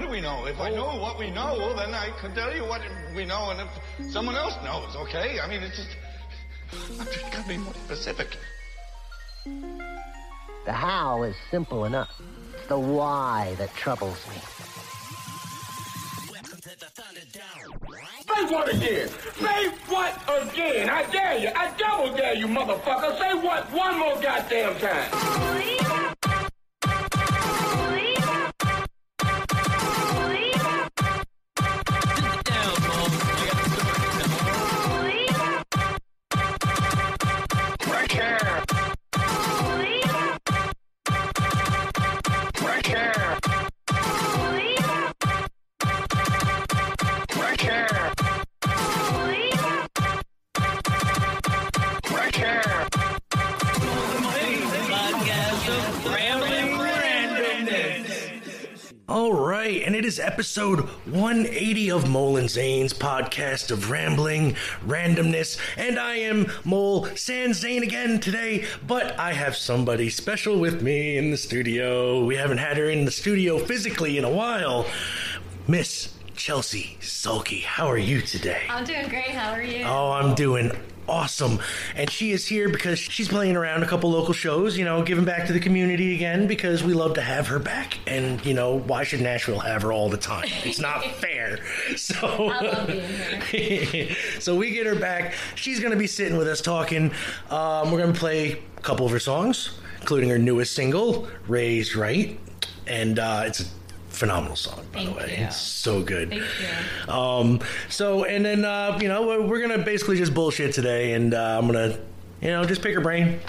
What do we know? If I oh. know what we know, then I can tell you what we know, and if someone else knows, okay? I mean, it's just. I'm just gotta be more specific. The how is simple enough. It's the why that troubles me. Say what again? Say what again? I dare you. I double dare you, motherfucker. Say what one more goddamn time. Episode 180 of Mole and Zane's podcast of rambling, randomness, and I am Mole Sans Zane again today, but I have somebody special with me in the studio. We haven't had her in the studio physically in a while. Miss Chelsea Sulky, how are you today? I'm doing great. How are you? Oh, I'm doing awesome. And she is here because she's playing around a couple local shows, you know, giving back to the community again because we love to have her back. And, you know, why should Nashville have her all the time? It's not fair. So, I love here. so we get her back. She's going to be sitting with us talking. Um, we're going to play a couple of her songs, including her newest single, Raised Right. And uh, it's a phenomenal song, by Thank the way. you. It's so good. Thank you. Um, so, and then, uh, you know, we're, we're going to basically just bullshit today, and uh, I'm going to, you know, just pick her brain.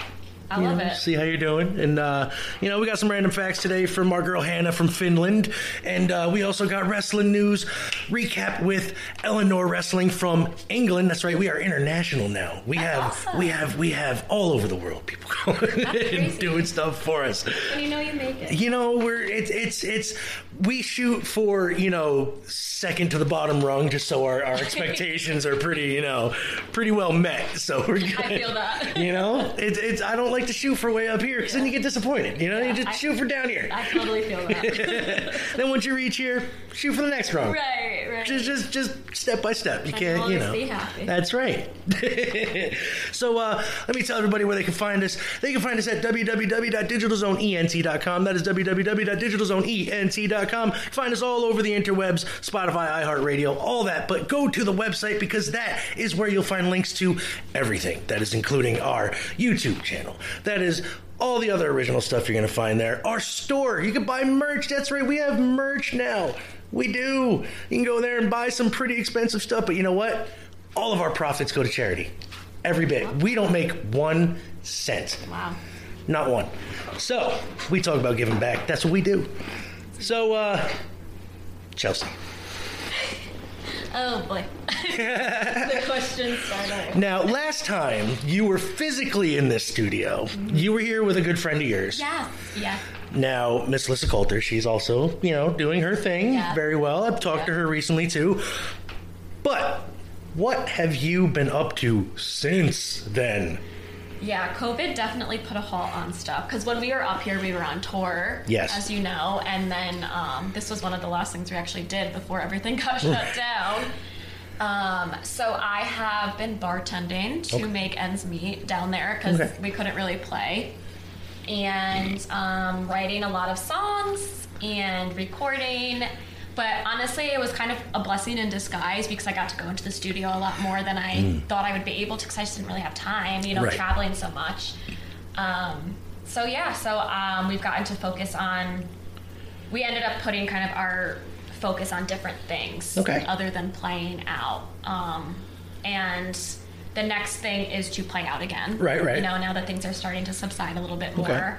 I love know, it. See how you're doing. And, uh, you know, we got some random facts today from our girl Hannah from Finland. And uh, we also got wrestling news recap with Eleanor Wrestling from England. That's right. We are international now. We have, awesome. we have, we have all over the world people going and doing stuff for us. And you know you make it. You know, we're it's it's it's we shoot for you know second to the bottom rung just so our, our expectations are pretty you know pretty well met. So we're good. I feel that. You know, it's it's I don't like to shoot for way up here because then you get disappointed. You know, you just I- shoot for down here. I totally feel that. then once you reach here, shoot for the next rung. right, right. Just, just, just step by step. You I can't, can you know. be happy. That's right. so uh, let me tell everybody where they can find us. They can find us at www.digitalzoneent.com. That is www.digitalzoneent.com. Find us all over the interwebs, Spotify, iHeartRadio, all that. But go to the website because that is where you'll find links to everything. That is including our YouTube channel. That is all the other original stuff you're going to find there. Our store, you can buy merch. That's right, we have merch now. We do. You can go there and buy some pretty expensive stuff, but you know what? All of our profits go to charity. Every bit. We don't make one cent. wow. Not one. So, we talk about giving back. That's what we do. So, uh, Chelsea. Oh boy. the questions start. Now, last time you were physically in this studio, you were here with a good friend of yours. Yes. Yeah. Now, Miss Lissa Coulter, she's also, you know, doing her thing Yeah. very well. I've talked to her recently too. But what have you been up to since then? Yeah, COVID definitely put a halt on stuff because when we were up here, we were on tour, Yes. as you know, and then um, this was one of the last things we actually did before everything got shut down. Um, so I have been bartending to Okay. make ends meet down there because Okay. we couldn't really play, and um, writing a lot of songs and recording. But honestly, it was kind of a blessing in disguise because I got to go into the studio a lot more than I thought I would be able to because I just didn't really have time, you know, Mm. Right. traveling so much. Um, so yeah, so um, we've gotten to focus on. We ended up putting kind of our focus on different things Okay. other than playing out. Um, and the next thing is to play out again. Right, right. You know, now that things are starting to subside a little bit Okay. more.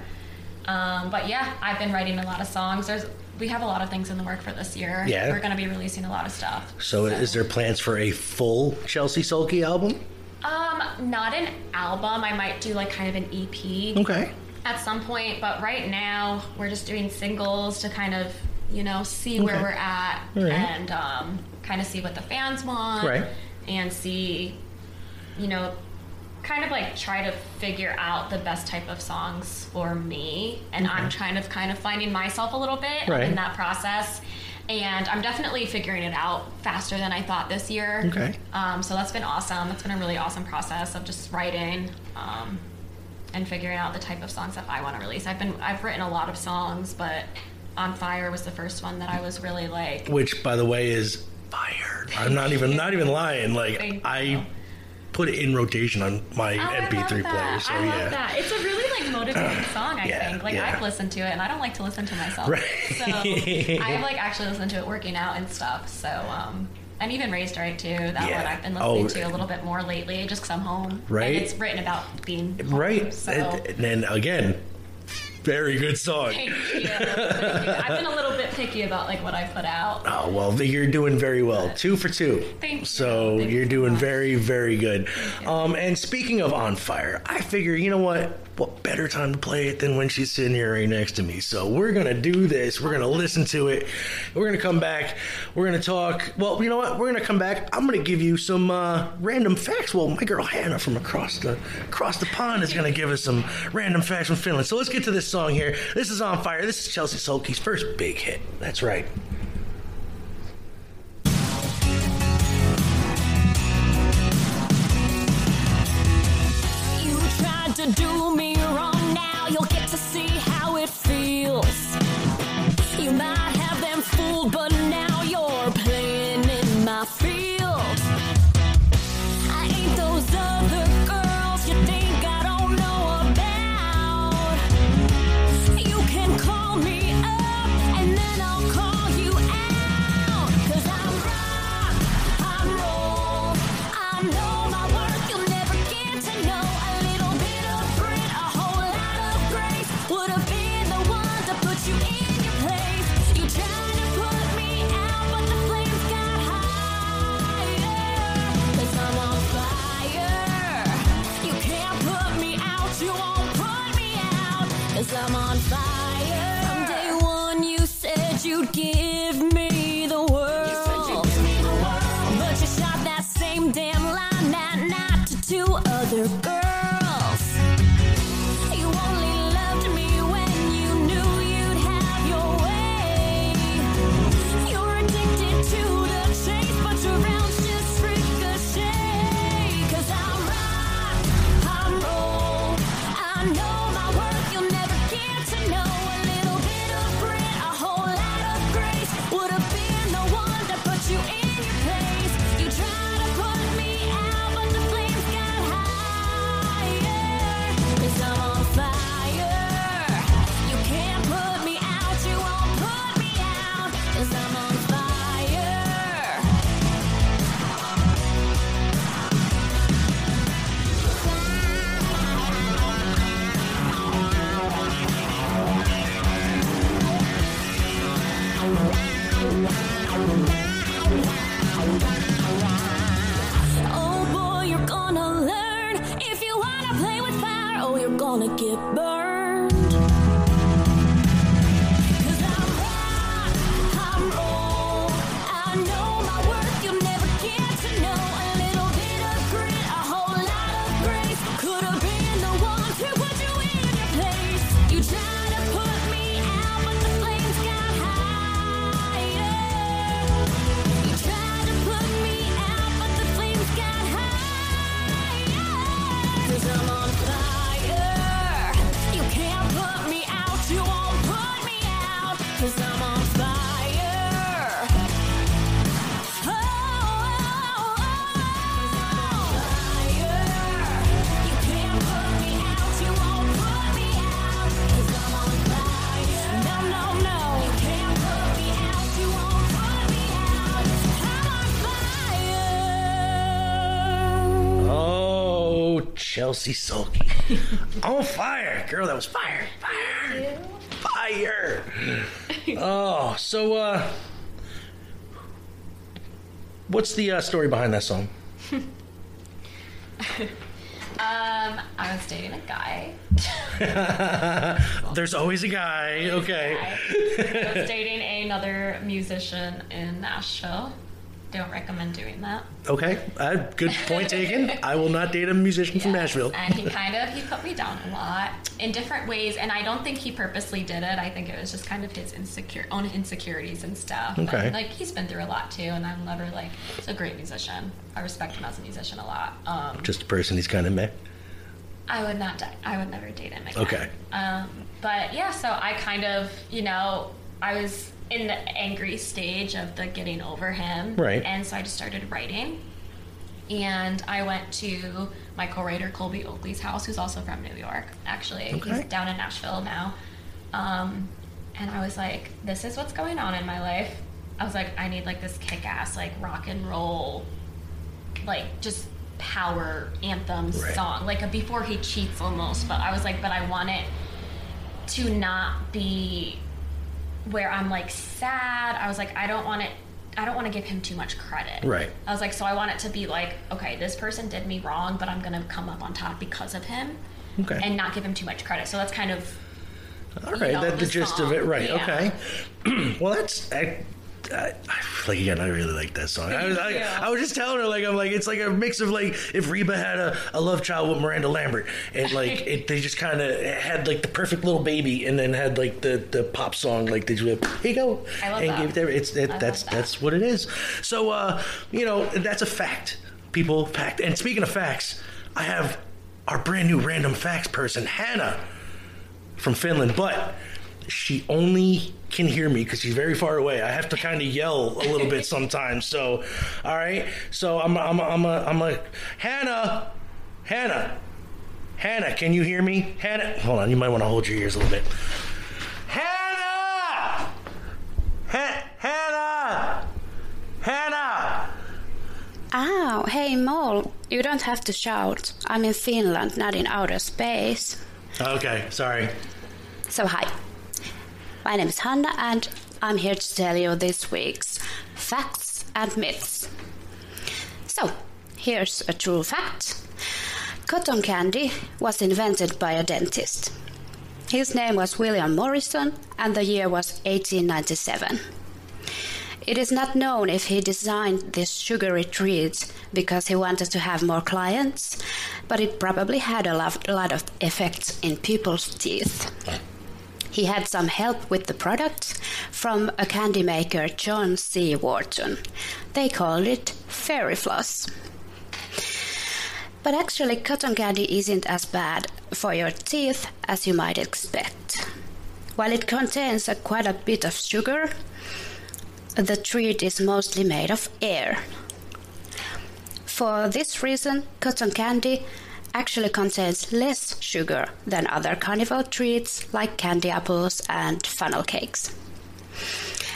Um, but yeah, I've been writing a lot of songs. There's we have a lot of things in the work for this year. Yeah. We're going to be releasing a lot of stuff. So, is there plans for a full Chelsea Sulky album? Um, not an album. I might do like kind of an EP. Okay. at some point, but right now we're just doing singles to kind of, you know, see where we're at right. and um, kind of see what the fans want Right. and see, you know, kind of like try to figure out the best type of songs for me. And I'm trying to kind of finding myself a little bit Right. in that process. and I'm definitely figuring it out faster than I thought this year. Okay. Um, so that's been awesome. It's been a really awesome process of just writing um, and figuring out the type of songs that I want to release. I've been I've written a lot of songs, but On Fire was the first one that I was really like. Which, by the way, is fire. I'm not even not even lying. Like. I put it in rotation on my Oh, MP3 player. So I yeah. that. It's a really like motivating song. I Yeah, think. Like yeah. I've listened to it, and I don't like to listen to myself. Right. So I've like actually listened to it working out and stuff. So um, and even Raised Right too. That Yeah. one I've been listening Oh. to a little bit more lately, just because I'm home. Right. And it's written about being home, Right. So. And, and then again, very good song. Thank you. Thank you. I've been a little bit picky about like what I put out. Oh well, you're doing very well. Two for two. Thank you. So Thank you're you so doing much. very, very good. Um, and speaking of on fire, I figure you know what? What better time to play it than when she's sitting here right next to me? So we're gonna do this. We're gonna listen to it. We're gonna come back. We're gonna talk. Well, you know what? We're gonna come back. I'm gonna give you some uh, random facts. Well, my girl Hannah from across the across the pond is gonna give us some random facts from Finland. So let's get to this song here. This is on fire. This is Chelsea Sulky's first big hit. That's right. Chelsea Sulky. On fire. Girl, that was fire. Fire. Fire. Oh, so, uh, what's the uh, story behind that song? Um, I was dating a guy. There's always a guy. Okay. I was dating another musician in Nashville. Don't recommend doing that. Okay, uh, good point taken. I will not date a musician from Nashville. And he kind of he put me down a lot in different ways, and I don't think he purposely did it. I think it was just kind of his insecure own insecurities and stuff. And, Okay. like he's been through a lot too, and I'm never like he's a great musician. I respect him as a musician a lot. Um, Just a person he's kind of meh. I would not. di- I would never date him again. Okay. Um, but yeah, so I kind of, you know, I was in the angry stage of the getting over him. Right. And so I just started writing. And I went to my co-writer Colby Oakley's house, who's also from New York. Actually, Okay. he's down in Nashville now. Um, and I was like, "This is what's going on in my life." I was like, "I need like this kick-ass like rock and roll, like just power anthem Right. song, like a before he cheats almost." But I was like, "But I want it to not be where I'm like sad. I was like, I don't want it. I don't want to give him too much credit. Right. I was like, so I want it to be like, okay, this person did me wrong, but I'm gonna come up on top because of him, Okay. and not give him too much credit. So that's kind of All right, know, that's the the gist of it, right? Yeah. Okay. well, that's I, I, I like again. I really like that song. I, was- I, was just telling her like I'm like it's like a mix of like if Reba had a, a love child with Miranda Lambert, and like it, they just kind of had like the perfect little baby, and then had like the, the pop song like they just here you go, I love and that. gave it. It's it, that's that. that's what it is. So uh, you know that's a fact, people. Fact. And speaking of facts, I have our brand new random facts person, Hannah from Finland, but she only can hear me because she's very far away. I have to kind of yell a little bit sometimes. So, all right. So I'm I'm I'm a I'm a Hannah, Hannah, Hannah. Can you hear me, Hannah? Hold on. You might want to hold your ears a little bit. Hannah, Ha- Hannah, Hannah. Oh, hey Mole, you don't have to shout. I'm in Finland, not in outer space. Okay, sorry. So, hi. My name is Hanna, and I'm here to tell you this week's facts and myths. So, here's a true fact cotton candy was invented by a dentist. His name was William Morrison, and the year was 1897. It is not known if he designed this sugary treat because he wanted to have more clients, but it probably had a lot, a lot of effects in people's teeth. He had some help with the product from a candy maker, John C. Wharton. They called it fairy floss. But actually, cotton candy isn't as bad for your teeth as you might expect. While it contains a quite a bit of sugar, the treat is mostly made of air. For this reason, cotton candy actually contains less sugar than other carnival treats like candy apples and funnel cakes.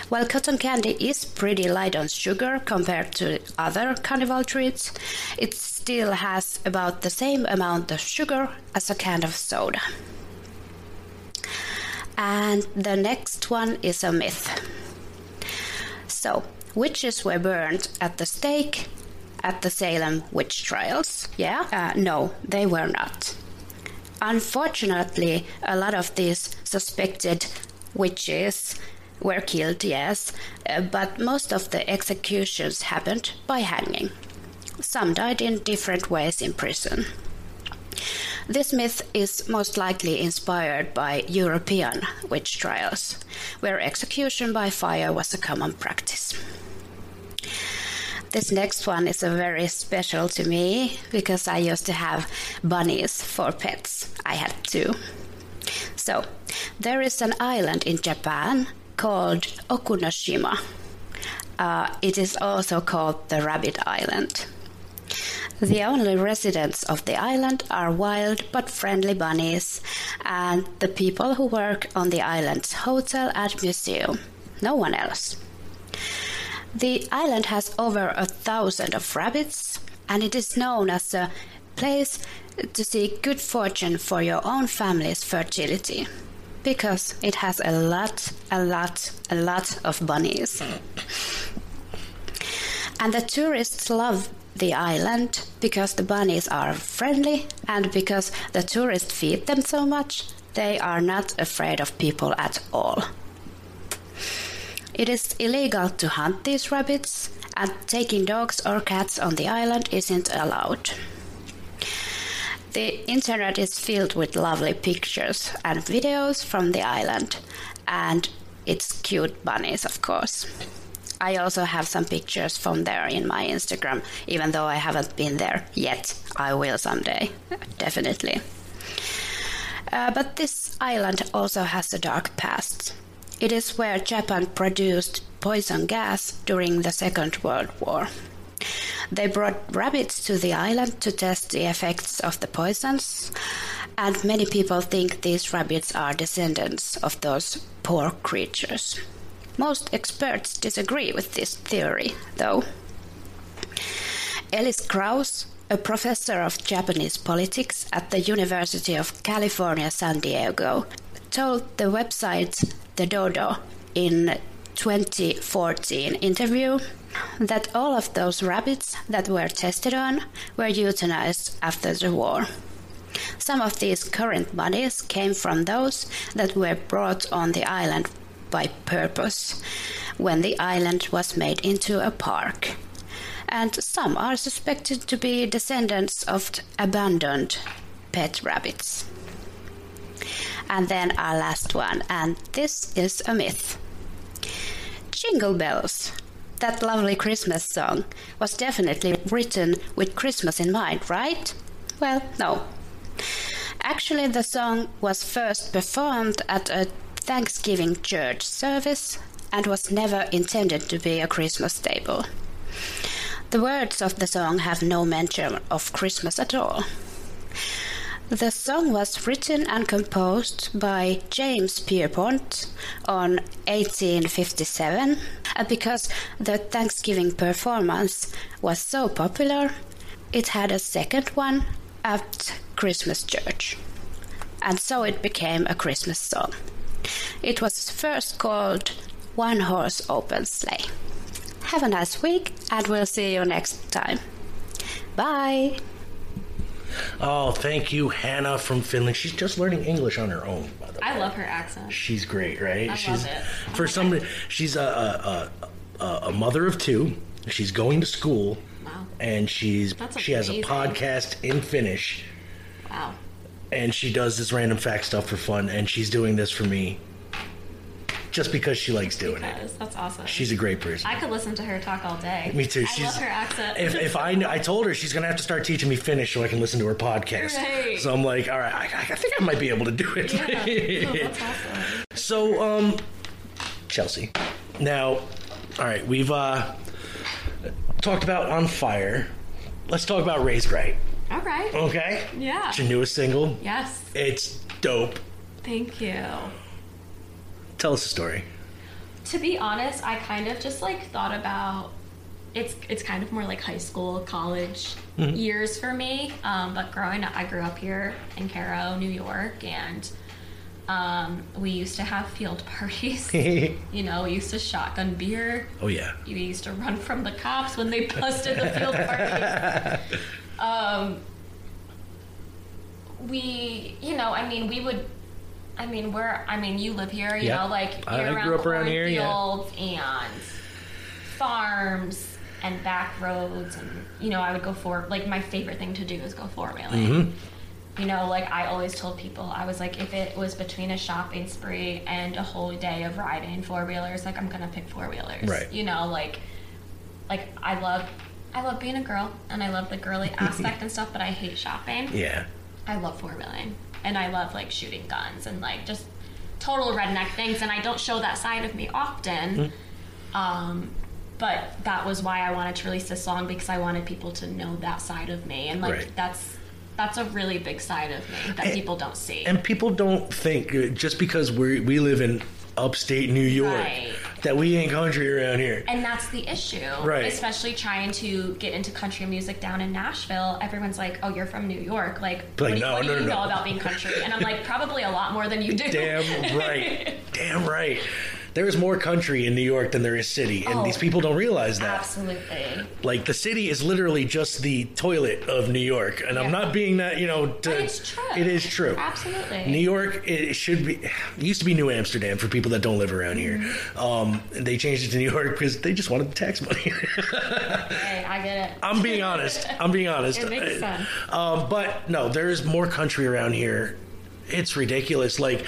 While cotton candy is pretty light on sugar compared to other carnival treats, it still has about the same amount of sugar as a can of soda. And the next one is a myth. So, witches were burned at the stake at the Salem witch trials. Yeah? Uh, no, they were not. Unfortunately, a lot of these suspected witches were killed, yes, uh, but most of the executions happened by hanging. Some died in different ways in prison. This myth is most likely inspired by European witch trials, where execution by fire was a common practice. This next one is very special to me because I used to have bunnies for pets. I had two. So, there is an island in Japan called Okunoshima. Uh, it is also called the Rabbit Island. The only residents of the island are wild but friendly bunnies and the people who work on the island's hotel and museum. No one else. The island has over a thousand of rabbits and it is known as a place to seek good fortune for your own family's fertility because it has a lot, a lot, a lot of bunnies. And the tourists love the island because the bunnies are friendly and because the tourists feed them so much, they are not afraid of people at all. It is illegal to hunt these rabbits, and taking dogs or cats on the island isn't allowed. The internet is filled with lovely pictures and videos from the island, and its cute bunnies, of course. I also have some pictures from there in my Instagram, even though I haven't been there yet. I will someday, definitely. Uh, but this island also has a dark past. It is where Japan produced poison gas during the Second World War. They brought rabbits to the island to test the effects of the poisons, and many people think these rabbits are descendants of those poor creatures. Most experts disagree with this theory, though. Ellis Krauss, a professor of Japanese politics at the University of California, San Diego, told the website The Dodo in 2014 interview that all of those rabbits that were tested on were euthanized after the war. Some of these current bodies came from those that were brought on the island by purpose when the island was made into a park. And some are suspected to be descendants of abandoned pet rabbits. And then our last one, and this is a myth. Jingle Bells, that lovely Christmas song, was definitely written with Christmas in mind, right? Well, no. Actually, the song was first performed at a Thanksgiving church service and was never intended to be a Christmas staple. The words of the song have no mention of Christmas at all. The song was written and composed by James Pierpont on 1857, and uh, because the Thanksgiving performance was so popular, it had a second one at Christmas church. And so it became a Christmas song. It was first called One Horse Open Sleigh. Have a nice week, and we'll see you next time. Bye! Oh, thank you, Hannah from Finland. She's just learning English on her own, by the way. I love her accent. She's great, right? I she's love it. for somebody. She's a, a a a mother of two. She's going to school, Wow. and she's That's she has a amazing. podcast in Finnish, Wow. and she does this random fact stuff for fun. And she's doing this for me, just because she likes doing it. That's awesome. She's a great person. I could listen to her talk all day. Me too. I She's, love her accent. If, if I I told her she's gonna have to start teaching me Finnish so I can listen to her podcast. Right. So I'm like, all right, I, I think I might be able to do it. yeah. Oh, that's awesome. So, um, Chelsea. Now, all right, we've uh talked about on fire. Let's talk about raised right. All right. Okay. Yeah. It's your newest single. Yes. It's dope. Thank you. Tell us a story. To be honest, I kind of just like thought about it's it's kind of more like high school, college Mm-hmm. years for me. Um, but growing up, I grew up here in Cairo, New York, and um, we used to have field parties. you know, we used to shotgun beer. oh yeah. We used to run from the cops when they busted the field parties. Um, we, you know, I mean, we would. I mean, we're. I mean, you live here, you Yeah. know, like I- you're I around grew up around here, yeah. cornfields and farms and back roads, and you know, I would go for like my favorite thing to do is go four wheeling. Mm-hmm. You know, like I always told people, I was like, if it was between a shopping spree and a whole day of riding four wheelers, like I'm gonna pick four wheelers. Right. You know, like, like I love, I love being a girl and I love the girly aspect and stuff, but I hate shopping. Yeah. I love four wheeling and I love like shooting guns and like just total redneck things. And I don't show that side of me often. Um, but that was why I wanted to release this song because I wanted people to know that side of me. And like Right. that's that's a really big side of me that And- people don't see. And people don't think uh, just because we we live in upstate New York Right. that we ain't country around here. And that's the issue. Right. Especially trying to get into country music down in Nashville. Everyone's like, oh, you're from New York. Like, Like, what, do- no, what do you no, know no. about being country? And I'm like, probably a lot more than you do. Damn right. Damn right. There is more country in New York than there is city, and Oh. these people don't realize that. Absolutely. Like the city is literally just the toilet of New York, and I'm not being that you know. To, it's true. It is true. Absolutely. New York, it should be. It used to be New Amsterdam for people that don't live around here. Mm-hmm. Um, they changed it to New York because they just wanted the tax money. Hey, I get it. I'm being honest. I'm being honest. It makes sense. Um, but no, there's more country around here. It's ridiculous. Like,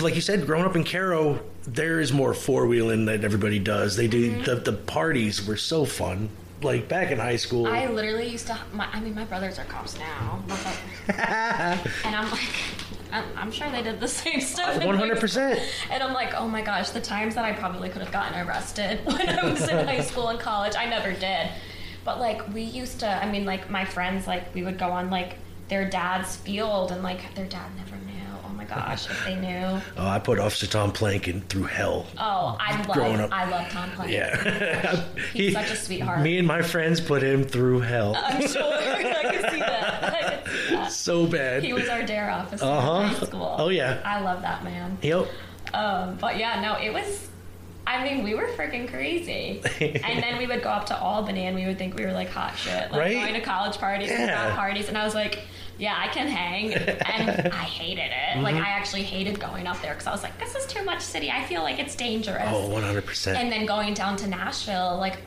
like you said, growing up in Cairo, there is more four wheeling that everybody does. They Mm-hmm. do the the parties were so fun. Like back in high school. I literally used to. My, I mean, my brothers are cops now, and I'm like, I'm, I'm sure they did the same stuff. One hundred percent. And I'm like, oh my gosh, the times that I probably could have gotten arrested when I was in high school and college, I never did. But like, we used to. I mean, like my friends, like we would go on like their dad's field, and like their dad never gosh, if they knew. Oh, I put Officer Tom Plankin through hell. Oh, I Growing love. up. I love Tom Plank. Yeah. He's such a sweetheart. Me and my friends put him through hell. I'm sure. I can see that. I can see that. so bad. He was our dare officer Uh-huh. in high school. Oh, yeah. I love that man. Yep. Um, but yeah, no, it was. I mean, we were freaking crazy. and then we would go up to Albany and we would think we were like hot shit, like Right? going to college parties and Yeah. frat parties. And I was like, yeah, I can hang. And I hated it. Like, Mm-hmm. I actually hated going up there because I was like, this is too much city. I feel like it's dangerous. Oh, 100%. And then going down to Nashville, like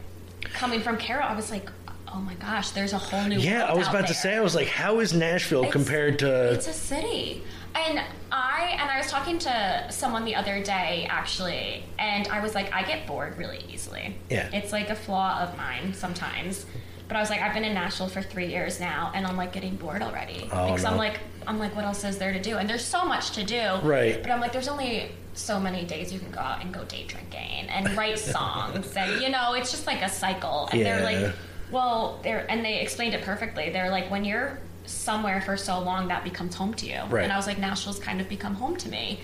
coming from Carroll, I was like, oh my gosh, there's a whole new yeah, I was out about to say, I was like, how is Nashville It's- compared to. It's a city. And I and I was talking to someone the other day actually, and I was like, I get bored really easily. Yeah. It's like a flaw of mine sometimes. But I was like, I've been in Nashville for three years now, and I'm like getting bored already. Oh, because I'm like, I'm like, what else is there to do? And there's so much to do. Right. But I'm like, there's only so many days you can go out and go day drinking and write songs, and you know, it's just like a cycle. And they're like, well, they're and they explained it perfectly. They're like, when you're somewhere for so long, that becomes home to you. Right. And I was like, Nashville's kind of become home to me.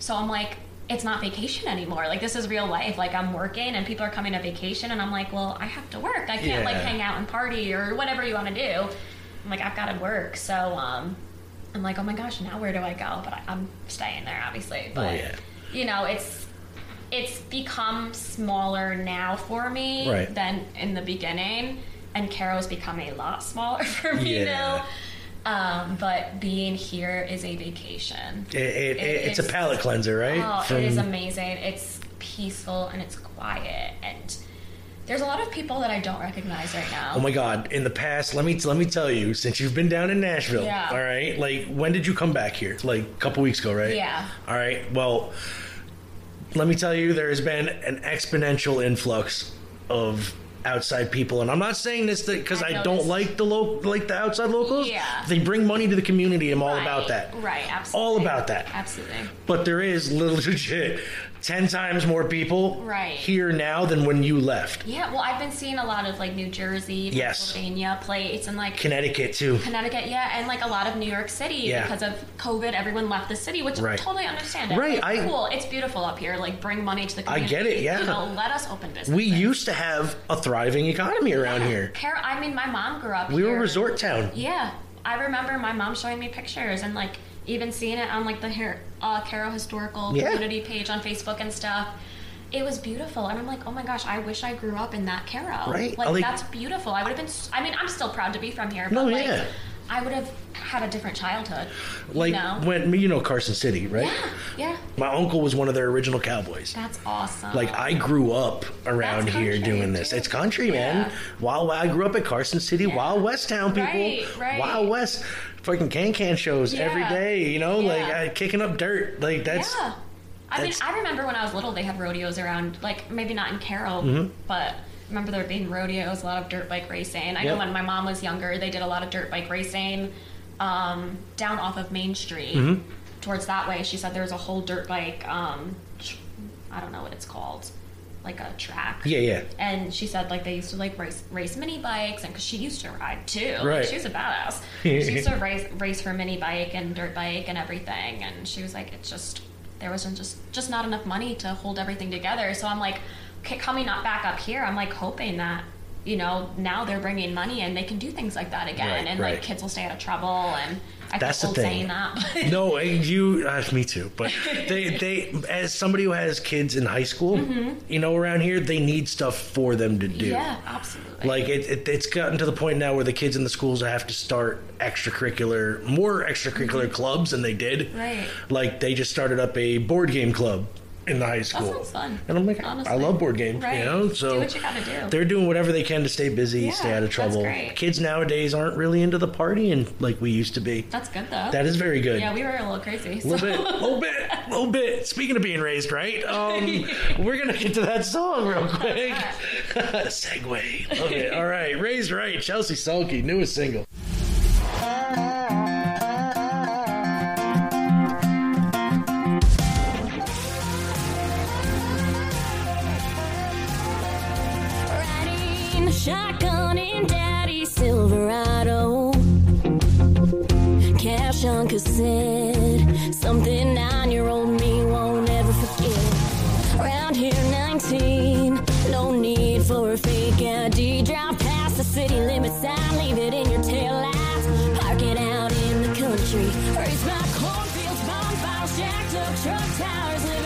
So I'm like, it's not vacation anymore. Like this is real life. Like I'm working and people are coming to vacation, and I'm like, well, I have to work. I can't like hang out and party or whatever you want to do. I'm like, I've got to work. So um, I'm like, oh my gosh, now where do I go? But I, I'm staying there, obviously. But Oh, yeah. you know, it's it's become smaller now for me Right. than in the beginning, and Cairo's become a lot smaller for me Yeah. now. Um, but being here is a vacation. It, it, It it's a palate cleanser, right? Oh, it is amazing. It's peaceful and it's quiet, and there's a lot of people that I don't recognize right now. Oh my God! In the past, let me let me tell you, since you've been down in Nashville, Yeah. all right. Like, when did you come back here? Like a couple weeks ago, right? Yeah. All right. Well, let me tell you, there has been an exponential influx of outside people, and I'm not saying this because I, I don't like the lo- like the outside locals. Yeah. They bring money to the community. I'm all Right, about that. Right, absolutely. All about that. Absolutely. But there is little legit ten times more people Right. here now than when you left. Yeah, well, I've been seeing a lot of like New Jersey, Yes. Pennsylvania plates, and like Connecticut too. Connecticut, yeah, and like a lot of New York City Yeah. because of COVID. Everyone left the city, which Right. I totally understand. It. Right, Like, I- cool. It's beautiful up here. Like bring money to the I get it, yeah. You know, let us open business. We used to have a thriving economy around here. Car- I mean, my mom grew up. We were a resort town. Yeah, I remember my mom showing me pictures and like even seeing it on like the Her- uh, Cairo Historical Yeah. Community page on Facebook and stuff. It was beautiful, and I'm like, oh my gosh, I wish I grew up in that Cairo. Right, Like, like- that's beautiful. I would have been. I mean, I'm still proud to be from here. But No, like, yeah. I would have had a different childhood. Like you know? when you know Carson City, right? Yeah, yeah, My uncle was one of their original cowboys. that's awesome. Like I grew up around That's here doing this. too. It's country, man. Yeah. Wild, I grew up at Carson City, Wild West town, people. Right, right. Wild West, fucking can can shows every Yeah. day. You know, like uh, kicking up dirt. Like that's yeah. I mean, I remember when I was little, they had rodeos around, like maybe not in Carroll, Mm-hmm. but I remember there being rodeos, a lot of dirt bike racing. I know when my mom was younger, they did a lot of dirt bike racing um, down off of Main Street. Mm-hmm. Towards that way, she said there was a whole dirt bike. Um, I don't know what it's called, like a track. yeah, yeah. And she said like they used to like race race mini bikes, and because she used to ride too, Like, Right. she was a badass. she used to race race her mini bike and dirt bike and everything, and she was like, it's just there wasn't just just not enough money to hold everything together. So I'm like, okay, coming up back up here, I'm like hoping that you know, now they're bringing money and they can do things like that again, Right, and right. like kids will stay out of trouble. And I That's the thing. saying that. no, and you, uh, me too. But they, they, as somebody who has kids in high school, you know, around here, they need stuff for them to do. Mm-hmm. yeah, absolutely. Like it, it, it's gotten to the point now where the kids in the schools have to start extracurricular, more extracurricular clubs than they did. Mm-hmm. Right. Like they just started up a board game club in the high school. sounds fun, And I'm like, honestly. I love board games. Right. You know, Do so what you gotta do. they're doing whatever they can to stay busy, Yeah, stay out of that's trouble. Kids nowadays aren't really into the partying like we used to be. That's good though. That is very good. yeah, we were a little crazy. A little bit, a little bit, a little bit. Speaking of being raised right, um, we're gonna get to that song real quick. Segue. Okay, all right. Raised right. Chelsea Sulky, newest single. Shotgun in Daddy's Silverado. Cash on cassette. Something nine year old me won't ever forget. Around here, 19. No need for a fake ID. Drive past the city limit sign. Leave it in your tail taillights. Park it out in the country. Raise my cornfields, bonfires, jacked up truck tires.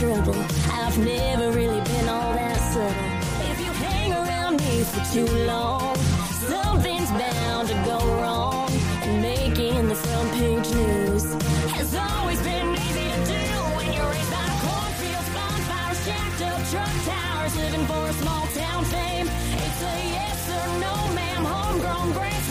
Trouble. I've never really been all that subtle. If you hang around me for too long, something's bound to go wrong. And making the front page news has always been easy to do when you're raised by cornfields, bonfires, jacked up truck towers, living for a small town fame. It's a yes or no, ma'am, homegrown Graceland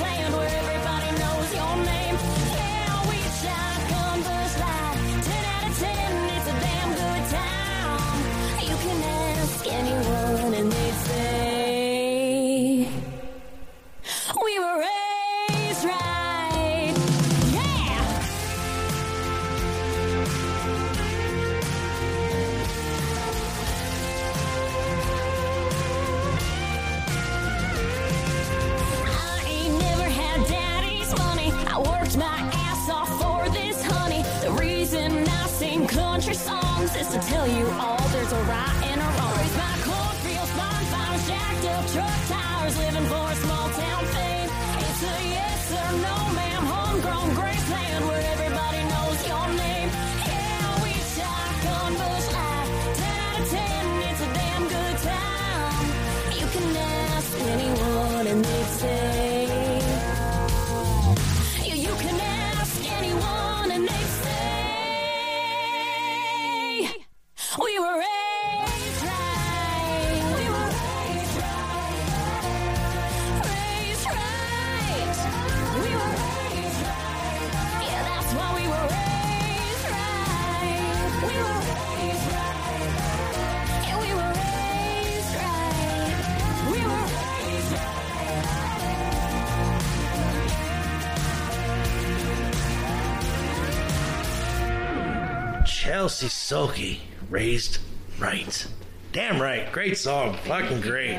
Chelsea Sulky, raised right. Damn right. Great song. Fucking great.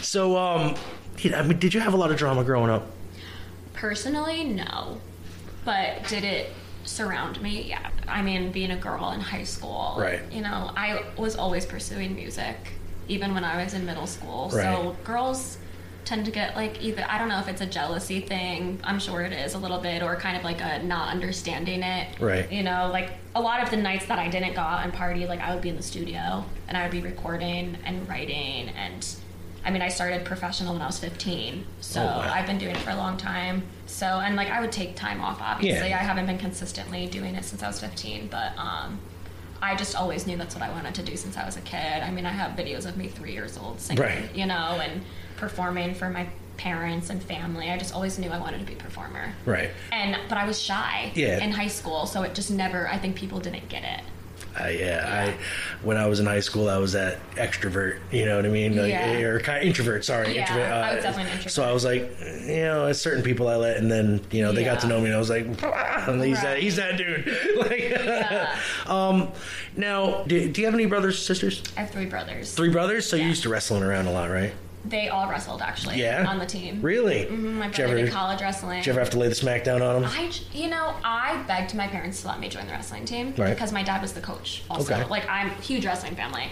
So, um, did- I mean, did you have a lot of drama growing up? Personally, no. But did it surround me? Yeah. I mean, being a girl in high school, Right. You know, I was always pursuing music, even when I was in middle school. So girls tend to get like either I don't know if it's a jealousy thing. I'm sure it is a little bit, or kind of like a not understanding it. Right. You know, like a lot of the nights that I didn't go out and party, like I would be in the studio and I would be recording and writing and. I mean, I started professional when I was 15, so Oh, wow. I've been doing it for a long time. So, and like I would take time off. Obviously, Yeah. I haven't been consistently doing it since I was 15, but um, I just always knew that's what I wanted to do since I was a kid. I mean, I have videos of me three years old singing, Right. you know, and performing for my parents and family. I just always knew I wanted to be a performer. Right. And but I was shy Yeah. in high school, so it just never. I think people didn't get it. I, yeah, I when I was in high school, I was that extrovert. You know what I mean? Like, Yeah. Or kind of introvert. Sorry, Yeah, introvert. I was definitely an introvert. So I was like, you know, certain people I let, and then you know they got to know me, and I was like, "Ah," and he's that he's that dude. like, um, now, do, do you have any brothers or sisters? I have three brothers. Three brothers. So you Yeah. used to wrestling around a lot, right? They all wrestled actually. Yeah. On the team. Really? Mhm, My Did brother ever- did college wrestling. Did you ever have to lay the smack down on them? I, you know, I begged my parents to let me join the wrestling team Right. because my dad was the coach. Also, Okay. like I'm a huge wrestling family,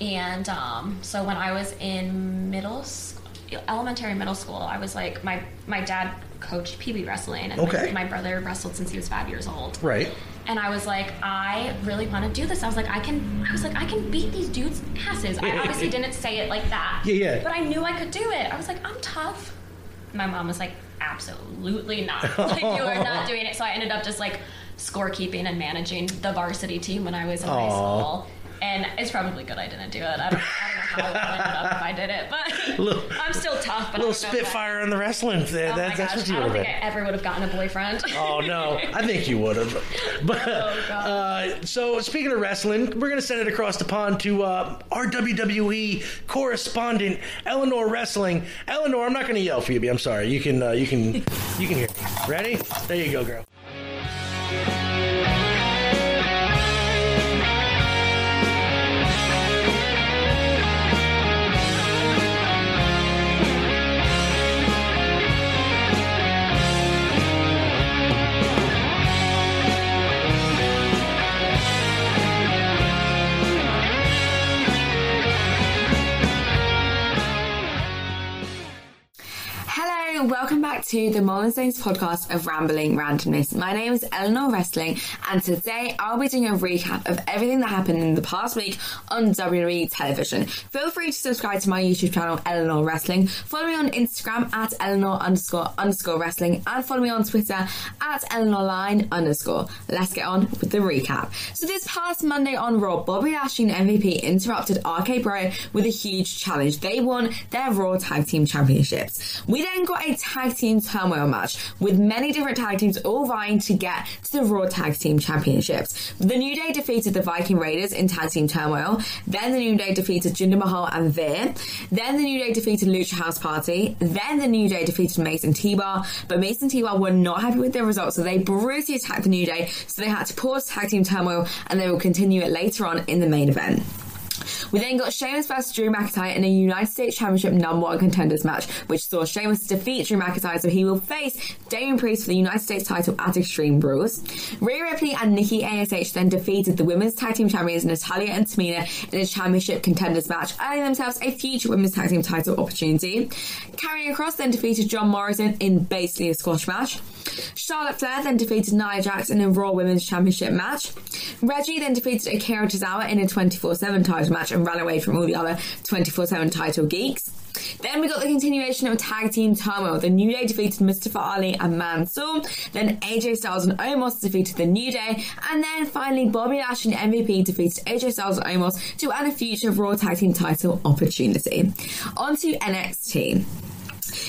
and um, so when I was in middle, school, elementary, middle school, I was like, my my dad coached wee wrestling, and Okay. my, my brother wrestled since he was five years old. Right. And I was like, I really want to do this. I was like, I can. I was like, I can beat these dudes' asses. I obviously didn't say it like that. Yeah, yeah. But I knew I could do it. I was like, I'm tough. My mom was like, absolutely not. like you are not doing it. So I ended up just like scorekeeping and managing the varsity team when I was in high school. And it's probably good I didn't do it. I don't, I don't know how have ended up if I did it, but Little- I'm still tough. But A little I don't know if that- spitfire on the wrestling. That, Oh that- my that's gosh, what you I would don't have think been. I ever would have gotten a boyfriend. Oh no, I think you would have. But Oh, God. uh, so speaking of wrestling, we're gonna send it across the pond to uh, our WWE correspondent, Eleanor Wrestling. Eleanor, I'm not gonna yell for you, but I'm sorry. You can uh, you can you can hear me. Ready? There you go, girl. Welcome back to the Molin podcast of Rambling Randomness. My name is Eleanor Wrestling, and today I'll be doing a recap of everything that happened in the past week on WWE television. Feel free to subscribe to my YouTube channel, Eleanor Wrestling. Follow me on Instagram at Eleanor underscore underscore wrestling, and follow me on Twitter at Eleanor Line underscore. Let's get on with the recap. So this past Monday on Raw, Bobby Lashley and MVP interrupted RK Bro with a huge challenge. They won their Raw Tag Team Championships. We then got a tag team turmoil match with many different tag teams all vying to get to the Raw Tag Team Championships. The New Day defeated the Viking Raiders in tag team turmoil. Then the New Day defeated Jinder Mahal and Veer. Then the New Day defeated Lucha House Party. Then the New Day defeated Mace and T-Bar. But Mace and T-Bar were not happy with their results, so they brutally attacked the New Day. So they had to pause tag team turmoil and they will continue it later on in the main event. We then got Sheamus versus Drew McIntyre in a United States Championship number one contenders match, which saw Sheamus defeat Drew McIntyre, so he will face Damian Priest for the United States title at Extreme Rules. Rhea Ripley and Nikki ASH then defeated the women's tag team champions Natalya and Tamina in a championship contenders match, earning themselves a future women's tag team title opportunity. Karrion Kross then defeated John Morrison in basically a squash match. Charlotte Flair then defeated Nia Jax in a Raw Women's Championship match. Reggie then defeated Akira Tozawa in a 24-7 title match and ran away from all the other 24-7 title geeks. Then we got the continuation of tag team turmoil. The New Day defeated Mustafa Ali and Mansoor. Then AJ Styles and Omos defeated the New Day. And then finally Bobby Lash and MVP defeated AJ Styles and Omos to earn a future Raw Tag Team title opportunity. On to NXT.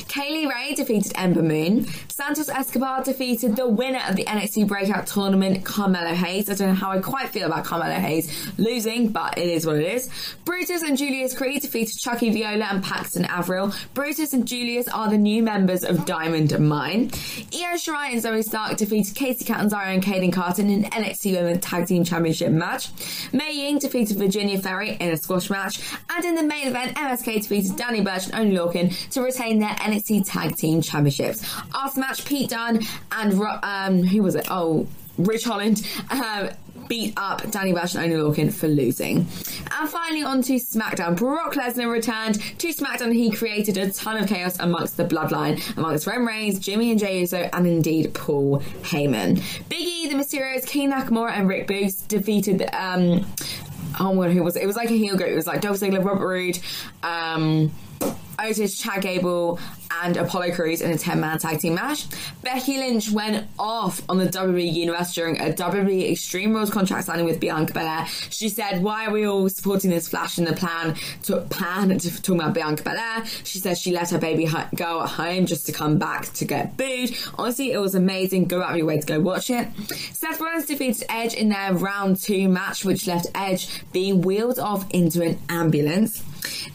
Kay Lee Ray defeated Ember Moon. Santos Escobar defeated the winner of the NXT Breakout Tournament, Carmelo Hayes. I don't know how I quite feel about Carmelo Hayes losing, but it is what it is. Brutus and Julius Creed defeated Chucky Viola and Paxton Avril. Brutus and Julius are the new members of Diamond Mine. Io Shirai and Zoey Stark defeated Kacy Catanzaro and Kayden Carter in an NXT Women's Tag Team Championship match. Mei Ying defeated Virginia Ferry in a squash match. And in the main event, MSK defeated Danny Burch and Oni Lorcan to retain their NXT Tag Team Championships. After match, Pete Dunne and um, who was it? Oh, Ridge Holland um, beat up Danny Burch and Oni Lorcan for losing. And finally, on to SmackDown. Brock Lesnar returned to SmackDown. He created a ton of chaos amongst the bloodline, amongst Roman Reigns, Jimmy and Jey Uso, and indeed Paul Heyman. Big E, the Mysterios, King Nakamura, and Rick Boogs defeated. Um, oh my god, who was it? It was like a heel group. It was like Dolph Ziggler, Robert Roode, um, Otis, Chad Gable, and Apollo Crews in a 10 man tag team match. Becky Lynch went off on the WWE Universe during a WWE Extreme Rules contract signing with Bianca Belair. She said, Why are we all supporting this flash in the plan to pan to talk about Bianca Belair? She says she let her baby girl at home just to come back to get booed. Honestly, it was amazing. Go out of your way to go watch it. Seth Rollins defeated Edge in their round two match, which left Edge being wheeled off into an ambulance.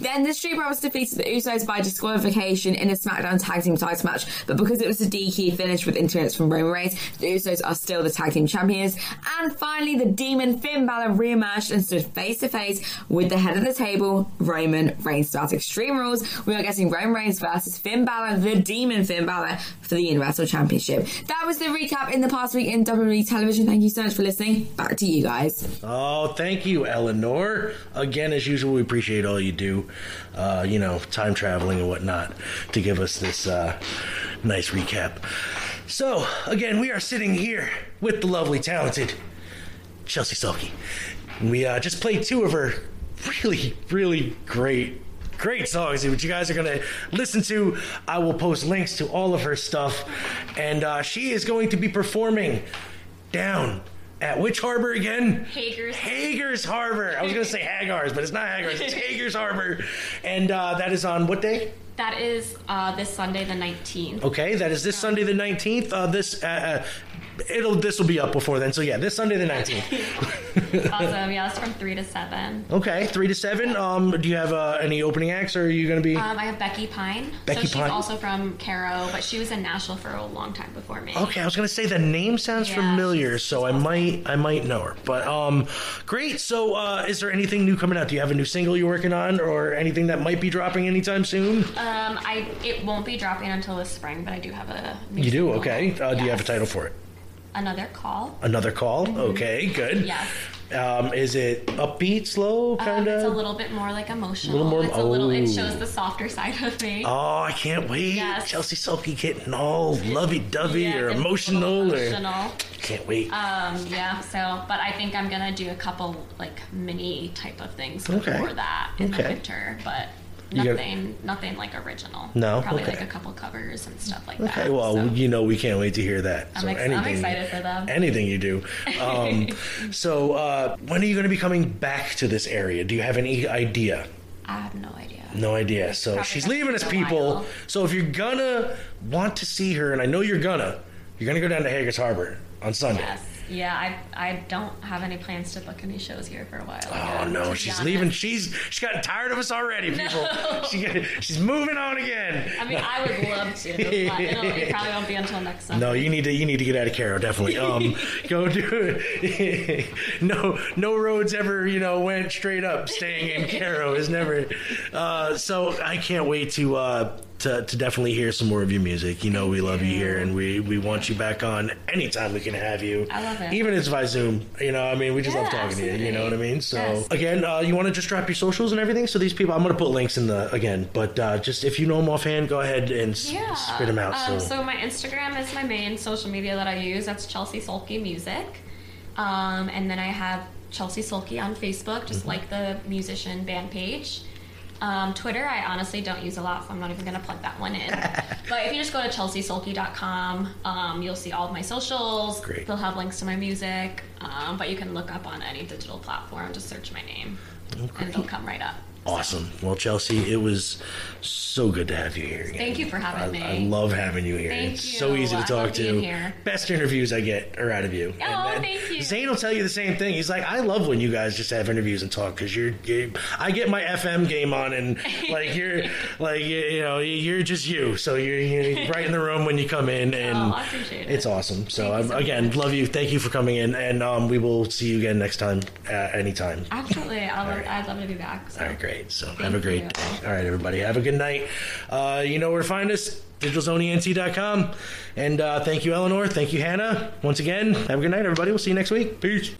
Then the Street Profits defeated the Usos by disqualification in a SmackDown Tag Team title match, but because it was a DQ finish with interference from Roman Reigns, the Usos are still the Tag Team Champions. And finally, the Demon Finn Balor reemerged and stood face to face with the head of the table, Roman Reigns. Start Extreme Rules. We are getting Roman Reigns versus Finn Balor, the Demon Finn Balor, for the Universal Championship. That was the recap in the past week in WWE television. Thank you so much for listening. Back to you guys. Oh, thank you, Eleanor. Again, as usual, we appreciate all you do. Uh, you know, time traveling and whatnot to give us this uh, nice recap. So, again, we are sitting here with the lovely, talented Chelsea Sulky. We uh, just played two of her really, really great great songs which you guys are going to listen to i will post links to all of her stuff and uh, she is going to be performing down at which harbor again? Hager's. hager's harbor. I was going to say hagar's but it's not hagar's it's hager's harbor. And uh, that is on what day? That is uh, this Sunday, the 19th. okay that is this sunday the 19th uh, this uh, uh, it'll this will be up before then. So yeah this sunday the 19th awesome. Yeah, it's from 3 to 7. okay three to seven um do you have uh, any opening acts or are you going to be Um, I have Becky Pine. Becky so she's Pine. also from Cairo, but she was in Nashville for a long time before me. Okay, I was gonna say the name sounds Yeah, familiar, so I might I might know her. But um, great. So, uh, is there anything new coming out? Do you have a new single you're working on, or anything that might be dropping anytime soon? Um, I it won't be dropping until this spring, but I do have a. new You do. Okay. Uh, Do you have a title for it? Another call. Another call. Okay, good. Yes. Um, is it upbeat, slow, Um, kind it's a little bit more like emotional. A little more- It's a little. It oh. shows the softer side of me. Oh, I can't wait. Yes. Chelsea Sulky getting all lovey-dovey Yeah, or it's emotional, or emotional. can't wait. Um, yeah. So, but I think I'm gonna do a couple like mini type of things Okay. before that in the winter, but nothing, nothing like original. No? Probably Okay. like a couple covers and stuff like that. Okay, well, so. you know, we can't wait to hear that. I'm ex- I'm excited for them. Anything you do. Um, so, uh, when are you going to be coming back to this area? Do you have any idea? I have no idea. No idea. So Probably she's leaving us, people. while. So if you're gonna want to see her, and I know you're gonna, you're gonna go down to Hager's Harbor on Sunday. Yes. Yeah, I I don't have any plans to book any shows here for a while. Oh no, she's leaving. She's she's gotten tired of us already, people. She get, she's moving on again. I mean, I would love to, it probably won't be until next summer. No, you need to you need to get out of Cairo, definitely. Um, go do it. no, no roads ever you know went straight up. Staying in Cairo is never. Uh, so I can't wait to. Uh, to, to definitely hear some more of your music. You know we love you here and we, we want you back on anytime we can have you. I love it. Even if it's by Zoom. You know, I mean we just Yeah, love talking to you, you know what I mean? So Yes. again, uh, you want to just drop your socials and everything? So these people I'm gonna put links in the again, but uh, just if you know them offhand, go ahead and s- Yeah. spit them out. Um, so. so my Instagram is my main social media that I use. That's Chelsea Sulky Music. Um, and then I have Chelsea Sulky on Facebook, just Mm-hmm. like the musician band page. Um, Twitter, I honestly don't use a lot, so I'm not even going to plug that one in. but if you just go to chelseasulky.com, um, you'll see all of my socials. Great. They'll have links to my music, um, but you can look up on any digital platform. Just search my name, and it'll come right up. Awesome. Well, Chelsea, it was so good to have you here. Again. Thank you for having I, me. I love having you here. Thank it's you. so easy to talk to. Best interviews I get are out of you. Oh, thank you. Zane will tell you the same thing. He's like, I love when you guys just have interviews and talk because you're, you I get my FM game on and like you're like you, you know you're just you. So you're, you're right in the room when you come in and Oh, I appreciate it. it's awesome. So, so again, much. love you. Thank you for coming in, and um, we will see you again next time, uh, anytime. Absolutely. I love, I'd love to be back. So. All right, great. So have a great you. day. All right, everybody. Have a good night. Uh, you know where to find us. DigitalZoneENT.com. And uh, thank you, Eleanor. Thank you, Hannah. Once again, have a good night, everybody. We'll see you next week. Peace.